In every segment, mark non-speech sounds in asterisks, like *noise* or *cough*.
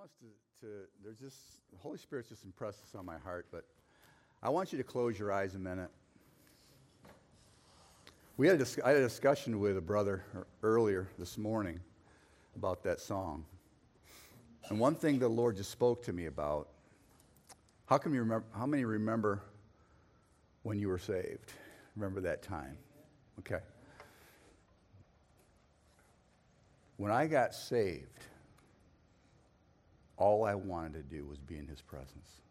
want to, to there's just, the Holy Spirit's just impressed this on my heart, but I want you to close your eyes a minute. We had a, dis- I had a discussion with a brother er, earlier this morning about that song. And one thing the Lord just spoke to me about how, can you remember, how many remember when you were saved? Remember that time? Okay. When I got saved, all I wanted to do was be in his presence.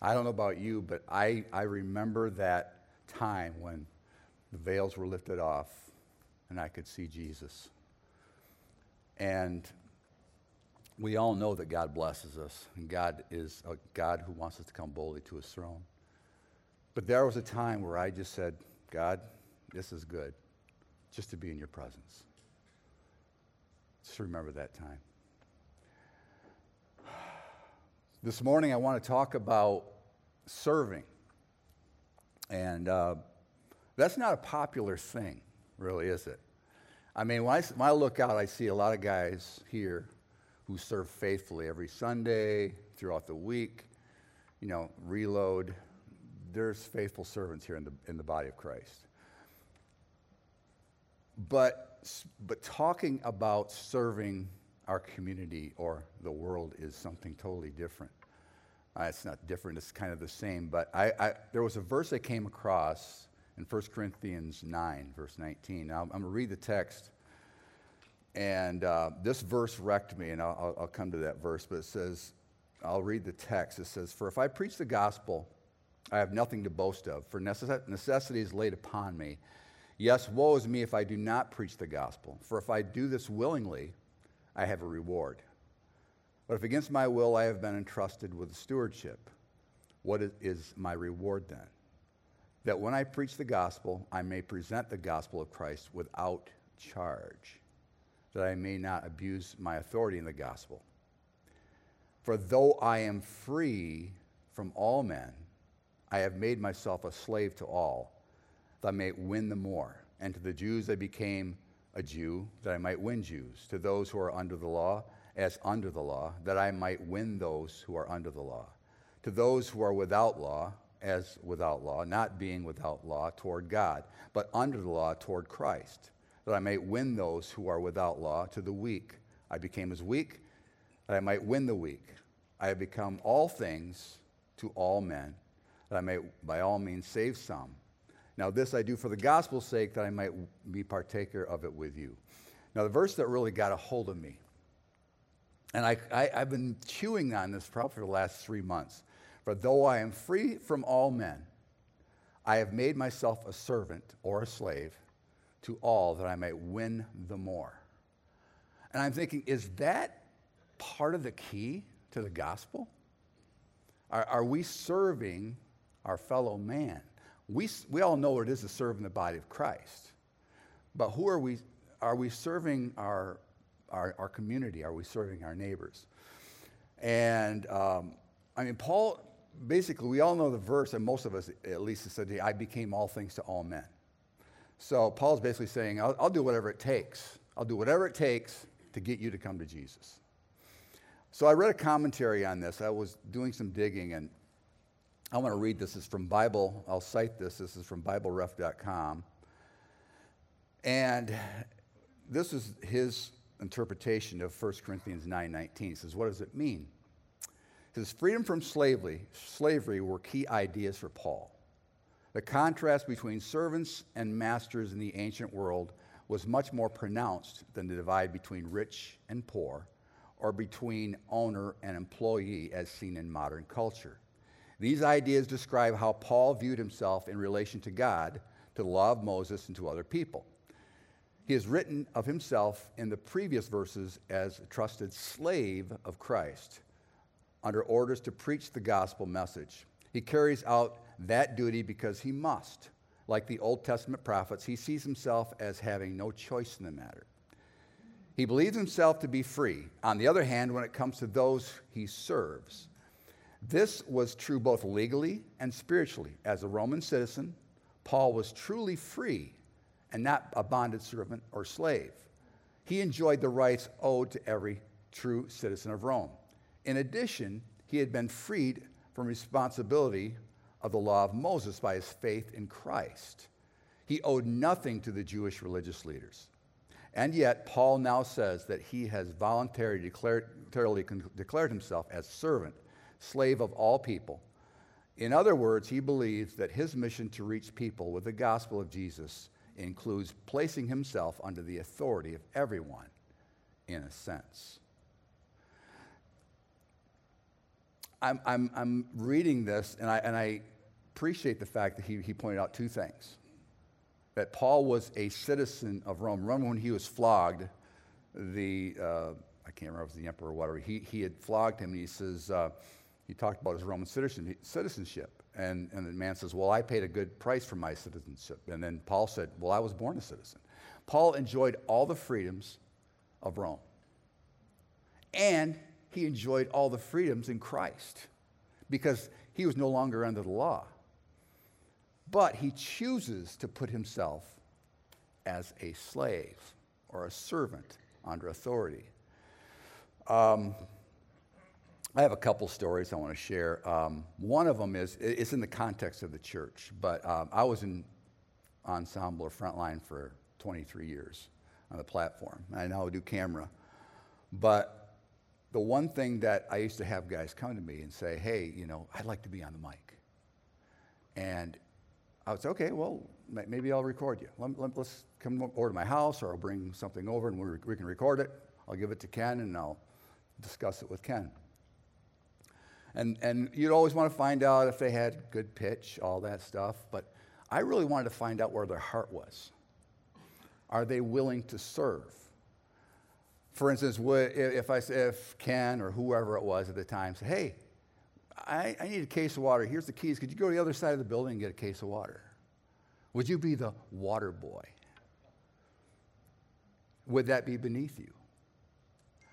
I don't know about you, but I, I remember that time when the veils were lifted off and I could see Jesus. And we all know that God blesses us, and God is a God who wants us to come boldly to his throne. But there was a time where I just said, God, this is good, just to be in your presence. Just remember that time. This morning, I want to talk about serving. And uh, that's not a popular thing, really, is it? I mean, when I, when I look out, I see a lot of guys here who serve faithfully every Sunday, throughout the week, you know, reload. There's faithful servants here in the, in the body of Christ. But, but talking about serving our community or the world is something totally different. Uh, it's not different, it's kind of the same. But I, I, there was a verse I came across in 1 Corinthians 9, verse 19. Now, I'm going to read the text. And uh, this verse wrecked me, and I'll, I'll come to that verse. But it says, I'll read the text. It says, For if I preach the gospel, I have nothing to boast of, for necessity is laid upon me. Yes, woe is me if I do not preach the gospel. For if I do this willingly, I have a reward. But if against my will I have been entrusted with stewardship, what is my reward then? That when I preach the gospel, I may present the gospel of Christ without charge, that I may not abuse my authority in the gospel. For though I am free from all men, I have made myself a slave to all, that I may win the more. And to the Jews I became a Jew, that I might win Jews. To those who are under the law, as under the law, that I might win those who are under the law. To those who are without law, as without law, not being without law toward God, but under the law toward Christ, that I might win those who are without law. To the weak, I became as weak, that I might win the weak. I have become all things to all men, that I may by all means save some. Now, this I do for the gospel's sake, that I might be partaker of it with you. Now, the verse that really got a hold of me, and I, have been chewing on this probably for the last three months. For though I am free from all men, I have made myself a servant or a slave to all that I may win the more. And I'm thinking, is that part of the key to the gospel? Are, are we serving our fellow man? We, we all know what it is to serve in the body of Christ. But who are we? Are we serving our, our, our community? Are we serving our neighbors? And um, I mean, Paul, basically, we all know the verse, and most of us at least said, I became all things to all men. So Paul's basically saying, I'll, I'll do whatever it takes. I'll do whatever it takes to get you to come to Jesus. So I read a commentary on this. I was doing some digging, and I want to read this. Is from Bible. I'll cite this. This is from BibleRef.com. And this is his interpretation of 1 Corinthians 9.19. He says, what does it mean? He says, freedom from slavery, slavery were key ideas for Paul. The contrast between servants and masters in the ancient world was much more pronounced than the divide between rich and poor or between owner and employee as seen in modern culture. These ideas describe how Paul viewed himself in relation to God, to the law of Moses, and to other people. He has written of himself in the previous verses as a trusted slave of Christ, under orders to preach the gospel message. He carries out that duty because he must. Like the Old Testament prophets, he sees himself as having no choice in the matter. He believes himself to be free. On the other hand, when it comes to those he serves, this was true both legally and spiritually. As a Roman citizen, Paul was truly free and not a bonded servant or slave. He enjoyed the rights owed to every true citizen of Rome. In addition, he had been freed from responsibility of the law of Moses by his faith in Christ. He owed nothing to the Jewish religious leaders. And yet, Paul now says that he has voluntarily declared, declared himself as servant, slave of all people. In other words, he believes that his mission to reach people with the gospel of Jesus includes placing himself under the authority of everyone, in a sense. I'm, I'm, I'm reading this, and I, and I appreciate the fact that he, he pointed out two things that Paul was a citizen of Rome. Remember when he was flogged, the, uh, I can't remember if it was the emperor or whatever, he, he had flogged him, and he says, uh, he talked about his Roman citizen, citizenship. And, and the man says, Well, I paid a good price for my citizenship. And then Paul said, Well, I was born a citizen. Paul enjoyed all the freedoms of Rome. And he enjoyed all the freedoms in Christ because he was no longer under the law. But he chooses to put himself as a slave or a servant under authority. Um, I have a couple stories I want to share. Um, one of them is it's in the context of the church, but um, I was in ensemble or frontline for 23 years on the platform. I now do camera, but the one thing that I used to have guys come to me and say, "Hey, you know, I'd like to be on the mic," and I would say, "Okay, well, maybe I'll record you. Let, us come over to my house, or I'll bring something over and we, we can record it. I'll give it to Ken, and I'll discuss it with Ken." And, and you'd always want to find out if they had good pitch, all that stuff. But I really wanted to find out where their heart was. Are they willing to serve? For instance, if I if Ken or whoever it was at the time said, "Hey, I, I need a case of water. Here's the keys. Could you go to the other side of the building and get a case of water?" Would you be the water boy? Would that be beneath you?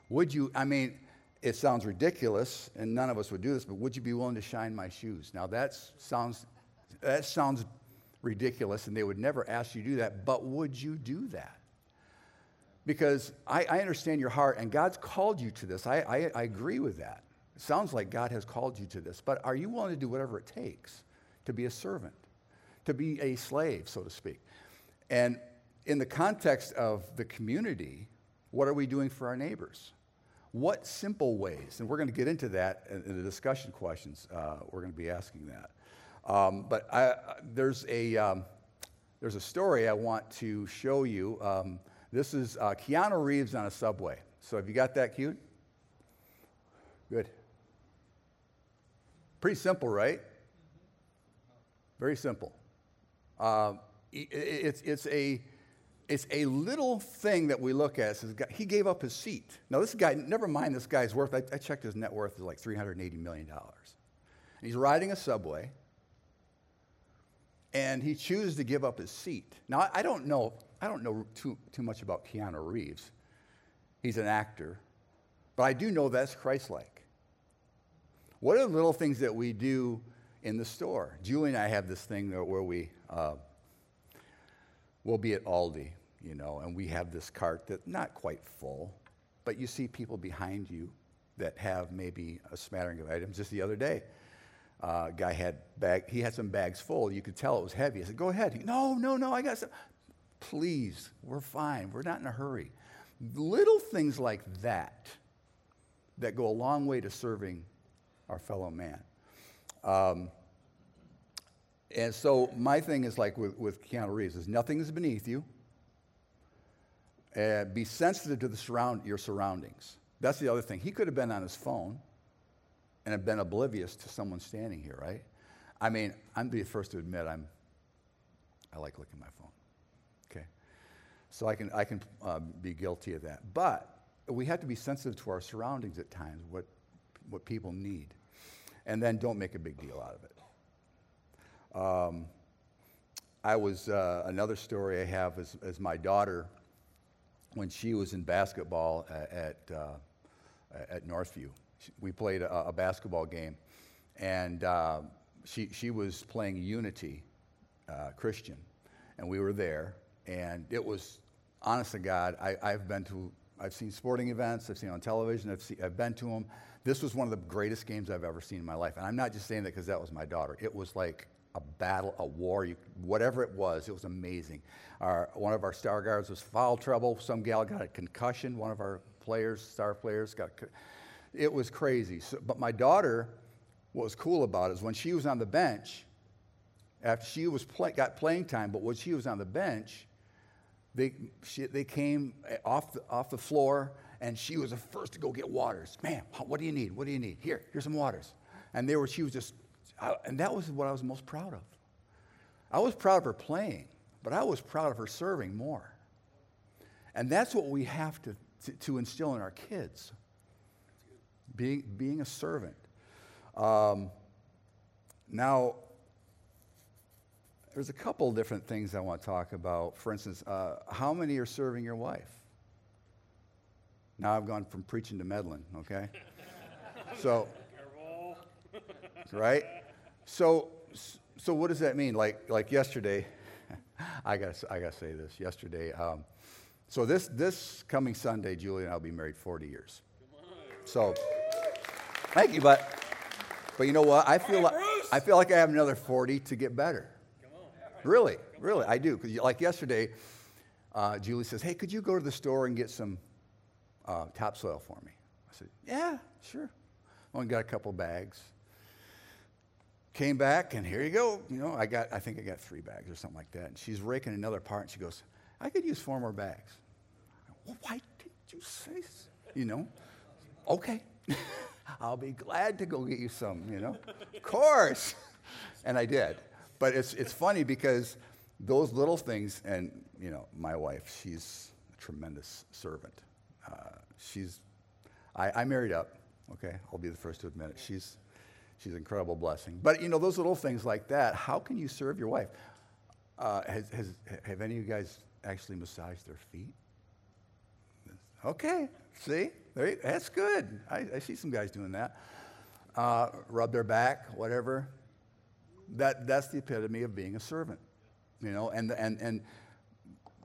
Would you? I mean, it sounds ridiculous, and none of us would do this, but would you be willing to shine my shoes? Now that sounds, that sounds ridiculous, and they would never ask you to do that, but would you do that? Because I, I understand your heart, and God's called you to this. I, I, I agree with that. It sounds like God has called you to this, but are you willing to do whatever it takes to be a servant, to be a slave, so to speak? And in the context of the community, what are we doing for our neighbors? What simple ways, and we're going to get into that in the discussion questions, uh, we're going to be asking that. Um, but I, there's, a, um, there's a story I want to show you. Um, this is uh, Keanu Reeves on a subway. So have you got that cute? Good. Pretty simple, right? Very simple. Uh, it's, it's a it's a little thing that we look at. Says, he gave up his seat. Now, this guy, never mind this guy's worth. I, I checked his net worth is like $380 million. And he's riding a subway, and he chooses to give up his seat. Now, I don't know, I don't know too, too much about Keanu Reeves. He's an actor, but I do know that's Christ-like. What are the little things that we do in the store? Julie and I have this thing where we, uh, we'll be at Aldi you know, and we have this cart that's not quite full, but you see people behind you that have maybe a smattering of items. Just the other day, uh, guy had bag, he had some bags full. You could tell it was heavy. I said, "Go ahead." He, no, no, no, I got some. Please, we're fine. We're not in a hurry. Little things like that that go a long way to serving our fellow man. Um, and so my thing is like with, with Keanu Reeves is nothing is beneath you. Uh, be sensitive to the surround, your surroundings. That's the other thing. He could have been on his phone and have been oblivious to someone standing here, right? I mean, I'm the first to admit I'm, I like looking at my phone. Okay, so I can I can uh, be guilty of that. But we have to be sensitive to our surroundings at times, what what people need, and then don't make a big deal out of it. Um, I was uh, another story I have is, is my daughter when she was in basketball at, uh, at Northview. We played a, a basketball game, and uh, she, she was playing Unity uh, Christian, and we were there, and it was, honest to God, I, I've been to I've seen sporting events, I've seen on television, I've, I've been to them. This was one of the greatest games I've ever seen in my life. And I'm not just saying that because that was my daughter. It was like a battle, a war, you, whatever it was, it was amazing. Our, one of our star guards was foul trouble. Some gal got a concussion. One of our players, star players, got. It was crazy. So, but my daughter, what was cool about it is when she was on the bench, after she was play, got playing time, but when she was on the bench, they, she, they came eh, off the, off the floor and she was the first to go get waters. Ma'am, what do you need? What do you need? Here, here's some waters. And they were, she was just, I, and that was what I was most proud of. I was proud of her playing, but I was proud of her serving more. And that's what we have to, to, to instill in our kids being, being a servant. Um, now, there's a couple different things I want to talk about. For instance, uh, how many are serving your wife? Now I've gone from preaching to meddling, okay? *laughs* so, right? So, so what does that mean? Like, like yesterday, *laughs* I got I got to say this. Yesterday, um, so this this coming Sunday, Julie and I'll be married 40 years. So, thank you, but but you know what? I feel like I feel like I have another 40 to get better. Really, really, I do. Because like yesterday, uh, Julie says, "Hey, could you go to the store and get some uh, topsoil for me?" I said, "Yeah, sure." Only got a couple bags. Came back, and here you go. You know, I got, I think I got three bags or something like that. And she's raking another part, and she goes, "I could use four more bags." Well, why didn't you say? You know, okay. *laughs* I'll be glad to go get you some. You know, of course. *laughs* And I did. But it's, it's funny because those little things, and you know, my wife, she's a tremendous servant. Uh, she's, I, I married up, okay? I'll be the first to admit it. She's, she's an incredible blessing. But you know, those little things like that, how can you serve your wife? Uh, has, has, have any of you guys actually massaged their feet? Okay, see? That's good. I, I, see some guys doing that. Uh, rub their back, whatever that, that's the epitome of being a servant, you know, and, and, and,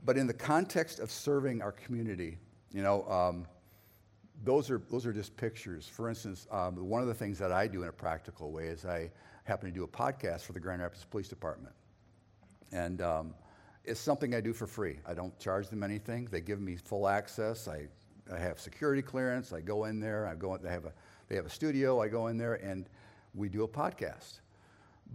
but in the context of serving our community, you know, um, those are, those are just pictures. For instance, um, one of the things that I do in a practical way is I happen to do a podcast for the Grand Rapids Police Department. And um, it's something I do for free. I don't charge them anything. They give me full access. I, I have security clearance. I go in there. I go. They have a they have a studio. I go in there and we do a podcast.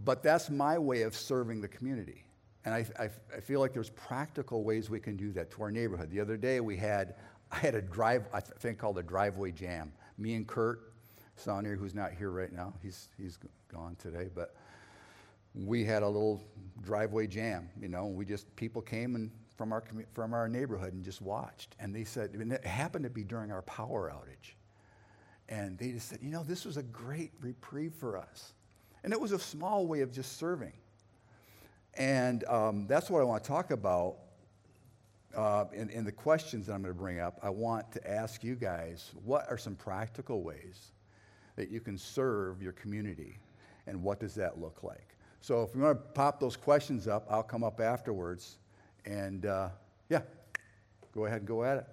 But that's my way of serving the community. And I, I, I, feel like there's practical ways we can do that to our neighborhood. The other day we had, I had a drive, I think called a driveway jam. Me and Kurt Saunier, who's not here right now, he's, he's gone today, but we had a little driveway jam, you know, we just, people came and from our, from our neighborhood and just watched. And they said, and it happened to be during our power outage. And they just said, you know, this was a great reprieve for us. And it was a small way of just serving. And um, that's what I want to talk about uh, in, in the questions that I'm going to bring up. I want to ask you guys what are some practical ways that you can serve your community? And what does that look like? So if you want to pop those questions up, I'll come up afterwards. And uh, yeah, go ahead and go at it.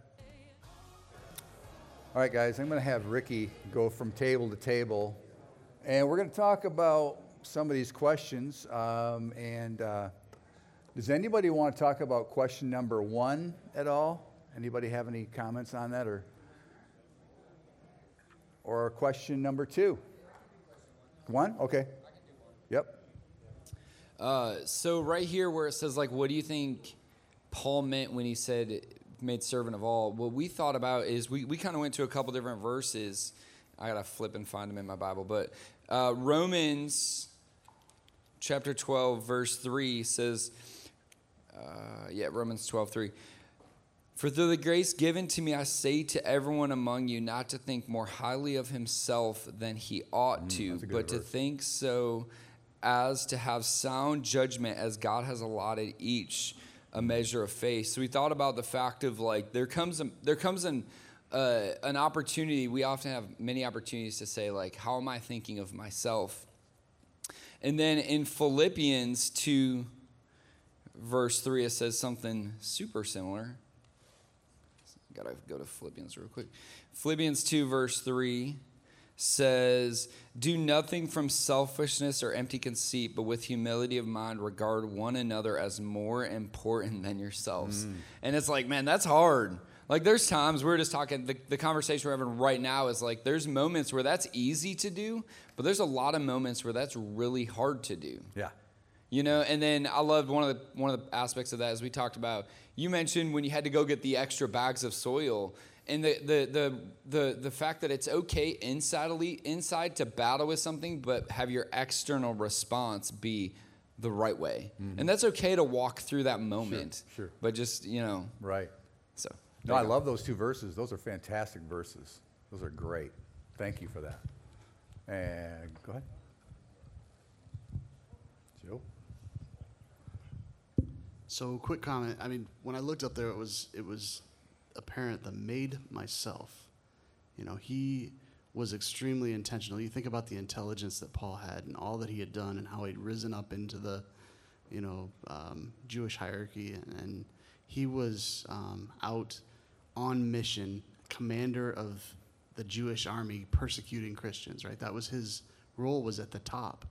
All right, guys, I'm going to have Ricky go from table to table and we're going to talk about some of these questions. Um, and uh, does anybody want to talk about question number one at all? Anybody have any comments on that or? Or question number two? One? Okay. Yep. Uh, so right here where it says like, what do you think Paul meant when he said made servant of all? What we thought about is we, we kind of went to a couple different verses. I gotta flip and find them in my Bible, but uh, Romans chapter 12, verse 3 says, uh, yeah, Romans 12, 3. For through the grace given to me, I say to everyone among you not to think more highly of himself than he ought mm, to, but verse. to think so as to have sound judgment as God has allotted each a measure of faith. So we thought about the fact of like there comes a, there comes an uh, an opportunity, we often have many opportunities to say, like, how am I thinking of myself? And then in Philippians 2, verse 3, it says something super similar. gotta go to Philippians real quick. Philippians 2, verse 3 says, Do nothing from selfishness or empty conceit, but with humility of mind, regard one another as more important than yourselves. Mm. And it's like, man, that's hard. Like, there's times we're just talking, the, the conversation we're having right now is like, there's moments where that's easy to do, but there's a lot of moments where that's really hard to do. Yeah. You know, and then I loved one of the one of the aspects of that as we talked about. You mentioned when you had to go get the extra bags of soil, and the the the the, the fact that it's okay inside inside to battle with something, but have your external response be the right way, mm-hmm. and that's okay to walk through that moment. Sure, sure. But just you know, right. So no, I love those two verses. Those are fantastic verses. Those are great. Thank you for that. And go ahead. So, quick comment. I mean, when I looked up there, it was it was apparent that made myself. You know, he was extremely intentional. You think about the intelligence that Paul had and all that he had done and how he'd risen up into the, you know, um, Jewish hierarchy, and, and he was um, out on mission, commander of the Jewish army persecuting Christians. Right, that was his role was at the top.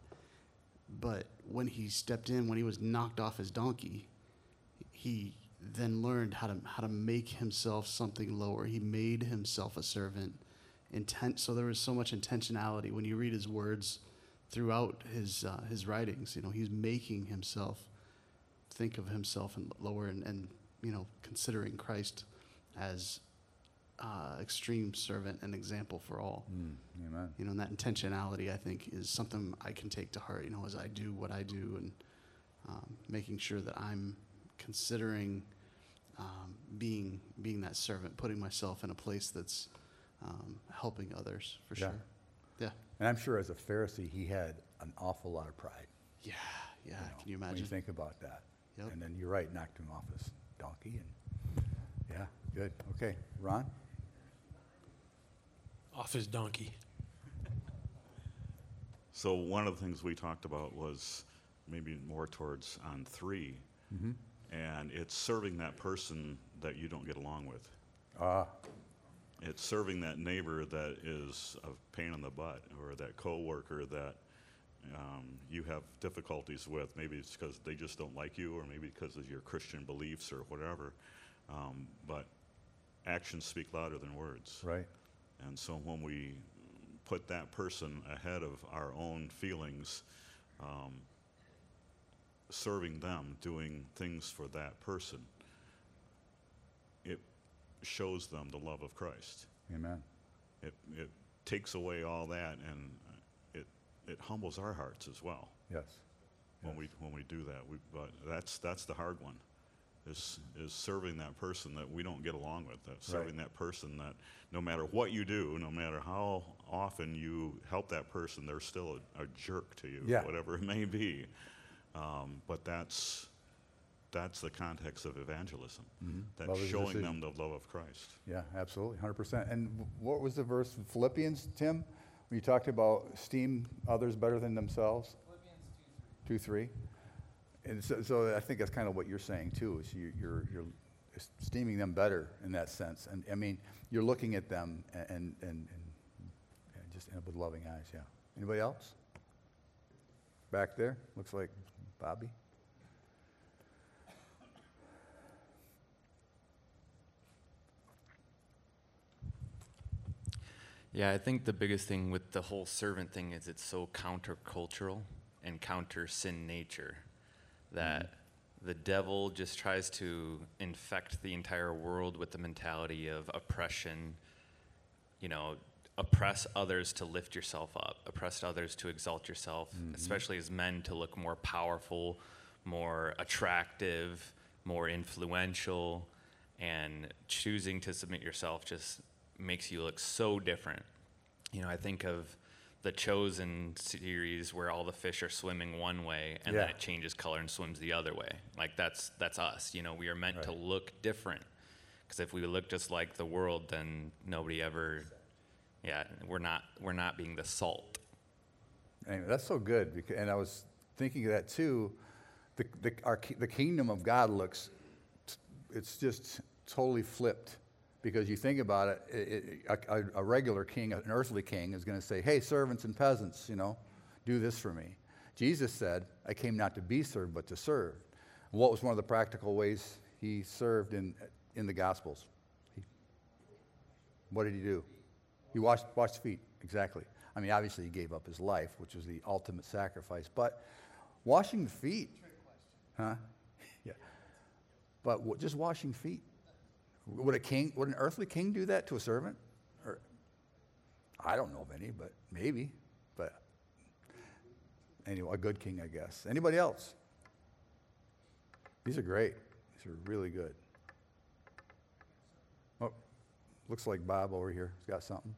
But when he stepped in, when he was knocked off his donkey, he then learned how to how to make himself something lower. He made himself a servant. Intent. So there was so much intentionality when you read his words throughout his uh, his writings. You know, he's making himself think of himself and lower, and, and you know, considering Christ as uh, extreme servant and example for all. Mm, amen. You know, and that intentionality, I think, is something I can take to heart. You know, as I do what I do, and um, making sure that I'm considering um, being being that servant, putting myself in a place that's um, helping others for yeah. sure. Yeah. And I'm sure as a Pharisee, he had an awful lot of pride. Yeah, yeah. You know, Can you imagine? When you think about that. Yep. And then you're right, knocked him off his donkey. And yeah, good. Okay, Ron. Off his donkey. So one of the things we talked about was maybe more towards on 3 mm-hmm and it's serving that person that you don't get along with. Ah. It's serving that neighbor that is a pain in the butt, or that coworker that um, you have difficulties with. Maybe it's because they just don't like you, or maybe because of your Christian beliefs or whatever. Um, but actions speak louder than words. Right. And so when we put that person ahead of our own feelings, um, serving them, doing things for that person, it shows them the love of Christ. Amen. It, it takes away all that and it, it humbles our hearts as well. Yes. When yes. we when we do that, we, but that's that's the hard one, is is serving that person that we don't get along with. That serving right. that person that no matter what you do, no matter how often you help that person, they're still a, a jerk to you, yeah. whatever it may be. Um, but that's that's the context of evangelism. Mm-hmm. That's love showing them the love of Christ. Yeah, absolutely, hundred percent. And what was the verse in Philippians, Tim? When you talked about esteem others better than themselves. Philippians two three. And so, so, I think that's kind of what you're saying too. Is you, you're you're esteeming them better in that sense. And I mean, you're looking at them and and and, and just with loving eyes. Yeah. Anybody else? Back there, looks like Bobby? Yeah, I think the biggest thing with the whole servant thing is it's so countercultural and counter sin nature that mm-hmm. the devil just tries to infect the entire world with the mentality of oppression, you know, oppress others to lift yourself up, oppress others to exalt yourself, mm-hmm. especially as men to look more powerful, more attractive, more influential, and choosing to submit yourself just makes you look so different. You know, I think of the Chosen series where all the fish are swimming one way and yeah. then it changes color and swims the other way. Like that's that's us. You know, we are meant right. to look different. Because if we look just like the world, then nobody ever yeah, we're not we're not being the salt. Anyway, that's so good. Because, and I was thinking of that too. The, the, our, the kingdom of God looks, it's just totally flipped Because you think about it, it, it a, a- regular king, an earthly king, is going to say, "Hey, servants and peasants, you know, do this for me." Jesus said, "I came not to be served, but to serve." And what was one of the practical ways he served in in the Gospels? What did he do? He washed washed feet. Exactly. I mean, obviously, he gave up his life, which was the ultimate sacrifice. But washing the feet, huh? *laughs* Yeah. But wa- just washing feet. Would a king, would an earthly king do that to a servant? Or, I don't know of any, but maybe. But anyway, a good king, I guess. Anybody else? These are great. These are really good. Oh, looks like Bob over here has got something.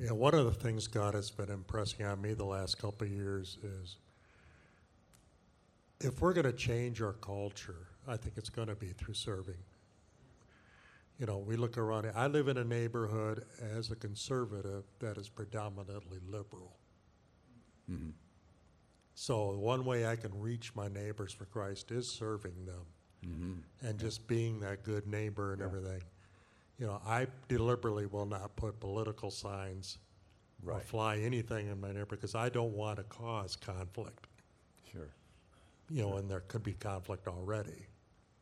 Yeah, one of the things God has been impressing on me the last couple of years is if we're going to change our culture, I think it's going to be through serving. You know, we look around. I live in a neighborhood as a conservative that is predominantly liberal. Mm-hmm. So one way I can reach my neighbors for Christ is serving them mm-hmm. and just being that good neighbor and everything. You know, I deliberately will not put political signs or fly anything in my neighborhood because I don't want to cause conflict. Sure. You know, and there could be conflict already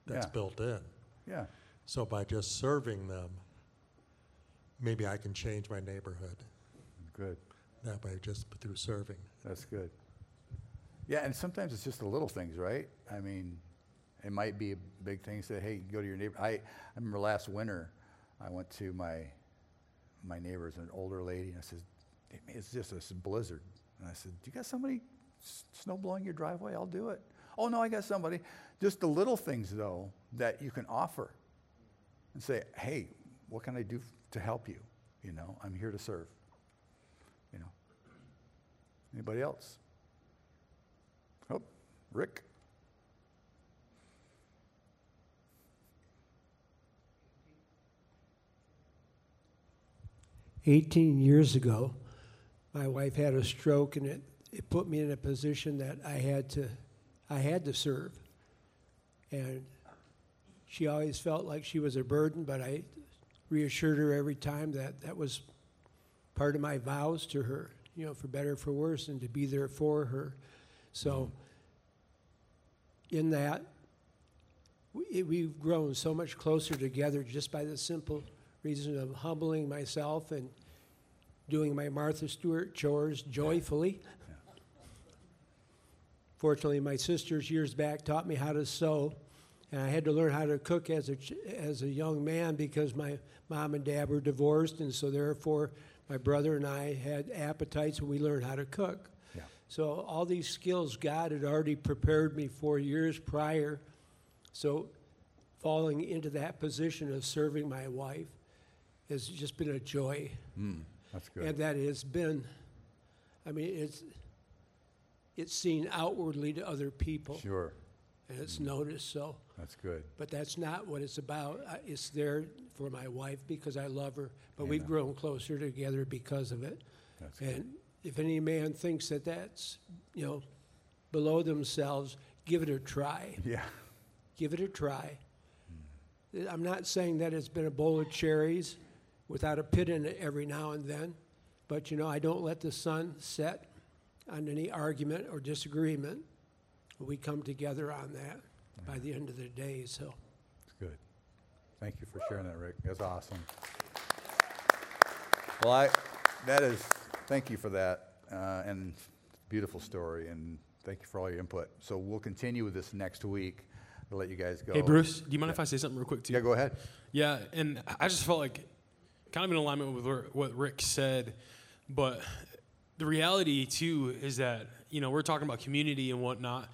that's Yeah. built in. Yeah. So by just serving them, maybe I can change my neighborhood Good. that way just through serving. That's good. Yeah, and sometimes it's just the little things, right? I mean, it might be a big thing. Say, hey, go to your neighbor. I, I remember last winter, I went to my my neighbor's an older lady, and I said, it's just a blizzard. And I said, do you got somebody snow blowing your driveway? I'll do it. Oh no, I got somebody. Just the little things though that you can offer, and say, hey, what can I do to help you? You know, I'm here to serve. You know. Anybody else? Rick. Eighteen years ago, my wife had a stroke, and it, it put me in a position that I had to, I had to serve. And she always felt like she was a burden, but I reassured her every time that that was part of my vows to her, you know, for better or for worse, and to be there for her. So, in that, we, we've grown so much closer together just by the simple reason of humbling myself and doing my Martha Stewart chores joyfully. Fortunately, my sisters years back taught me how to sew, and I had to learn how to cook as a as a young man because my mom and dad were divorced, and so therefore my brother and I had appetites, and we learned how to cook. So all these skills God had already prepared me for years prior. So falling into that position of serving my wife has just been a joy. Hmm, that's good. And that has been, I mean, it's, it's seen outwardly to other people. Sure. And it's hmm. noticed, so. That's good. But that's not what it's about. It's there for my wife because I love her, but we've grown closer together because of it. That's good. And if any man thinks that that's, you know, below themselves, give it a try. Yeah. Give it a try. I'm not saying that it's been a bowl of cherries without a pit in it every now and then, but you know, I don't let the sun set on any argument or disagreement. We come together on that by the end of the day, so. It's good. Thank you for sharing that, Rick. That's awesome. Well, I, that is, thank you for that, uh, and beautiful story, and thank you for all your input. So we'll continue with this next week. I'll let you guys go. Hey, Bruce, do you mind if I say something real quick too? Yeah, go ahead. Yeah, and I just felt like kind of in alignment with what Rick said, but the reality too is that you know we're talking about community and whatnot,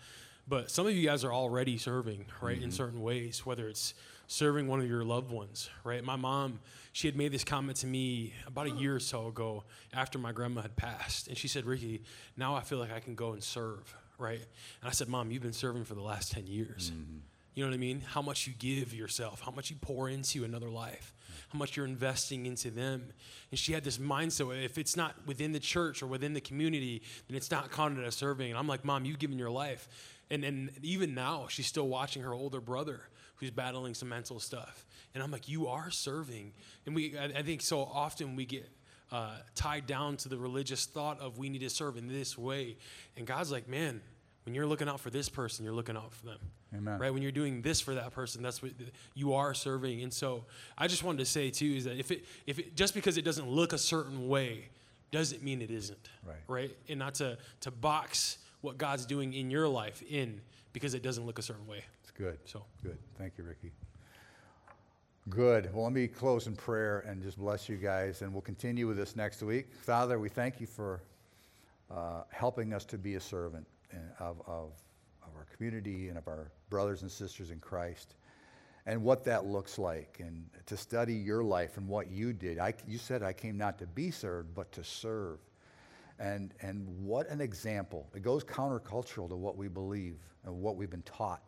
but some of you guys are already serving right in certain ways, whether it's serving one of your loved ones, right? My mom, she had made this comment to me about a year or so ago after my grandma had passed, and she said, "Ricky, now I feel like I can go and serve." Right? And I said, Mom, you've been serving for the last 10 years. Mm-hmm. You know what I mean? How much you give yourself, how much you pour into another life, how much you're investing into them. And she had this mindset where if it's not within the church or within the community, then it's not counted as serving. And I'm like, Mom, you've given your life. And, and even now, she's still watching her older brother who's battling some mental stuff. And I'm like, you are serving. And we, I, I think so often we get uh, tied down to the religious thought of we need to serve in this way. And God's like, man, when you're looking out for this person, you're looking out for them. Amen. Right? When you're doing this for that person, that's what you are serving. And so I just wanted to say too is that if it if it just because it doesn't look a certain way doesn't mean it isn't. Right. Right? And not to to box what God's doing in your life in because it doesn't look a certain way. Good. So Good. Thank you, Ricky. Good. Well, let me close in prayer and just bless you guys, and we'll continue with this next week. Father, we thank you for uh, helping us to be a servant of, of, of our community and of our brothers and sisters in Christ, and what that looks like, and to study your life and what you did. I, you said, I came not to be served, but to serve. And, and what an example. It goes countercultural to what we believe and what we've been taught.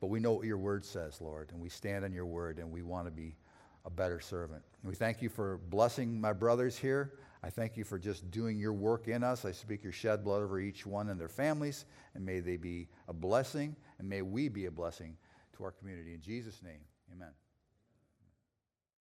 But we know what your word says, Lord, and we stand on your word and we want to be a better servant. And we thank you for blessing my brothers here. I thank you for just doing your work in us. I speak your shed blood over each one and their families, and may they be a blessing, and may we be a blessing to our community. In Jesus' name, amen.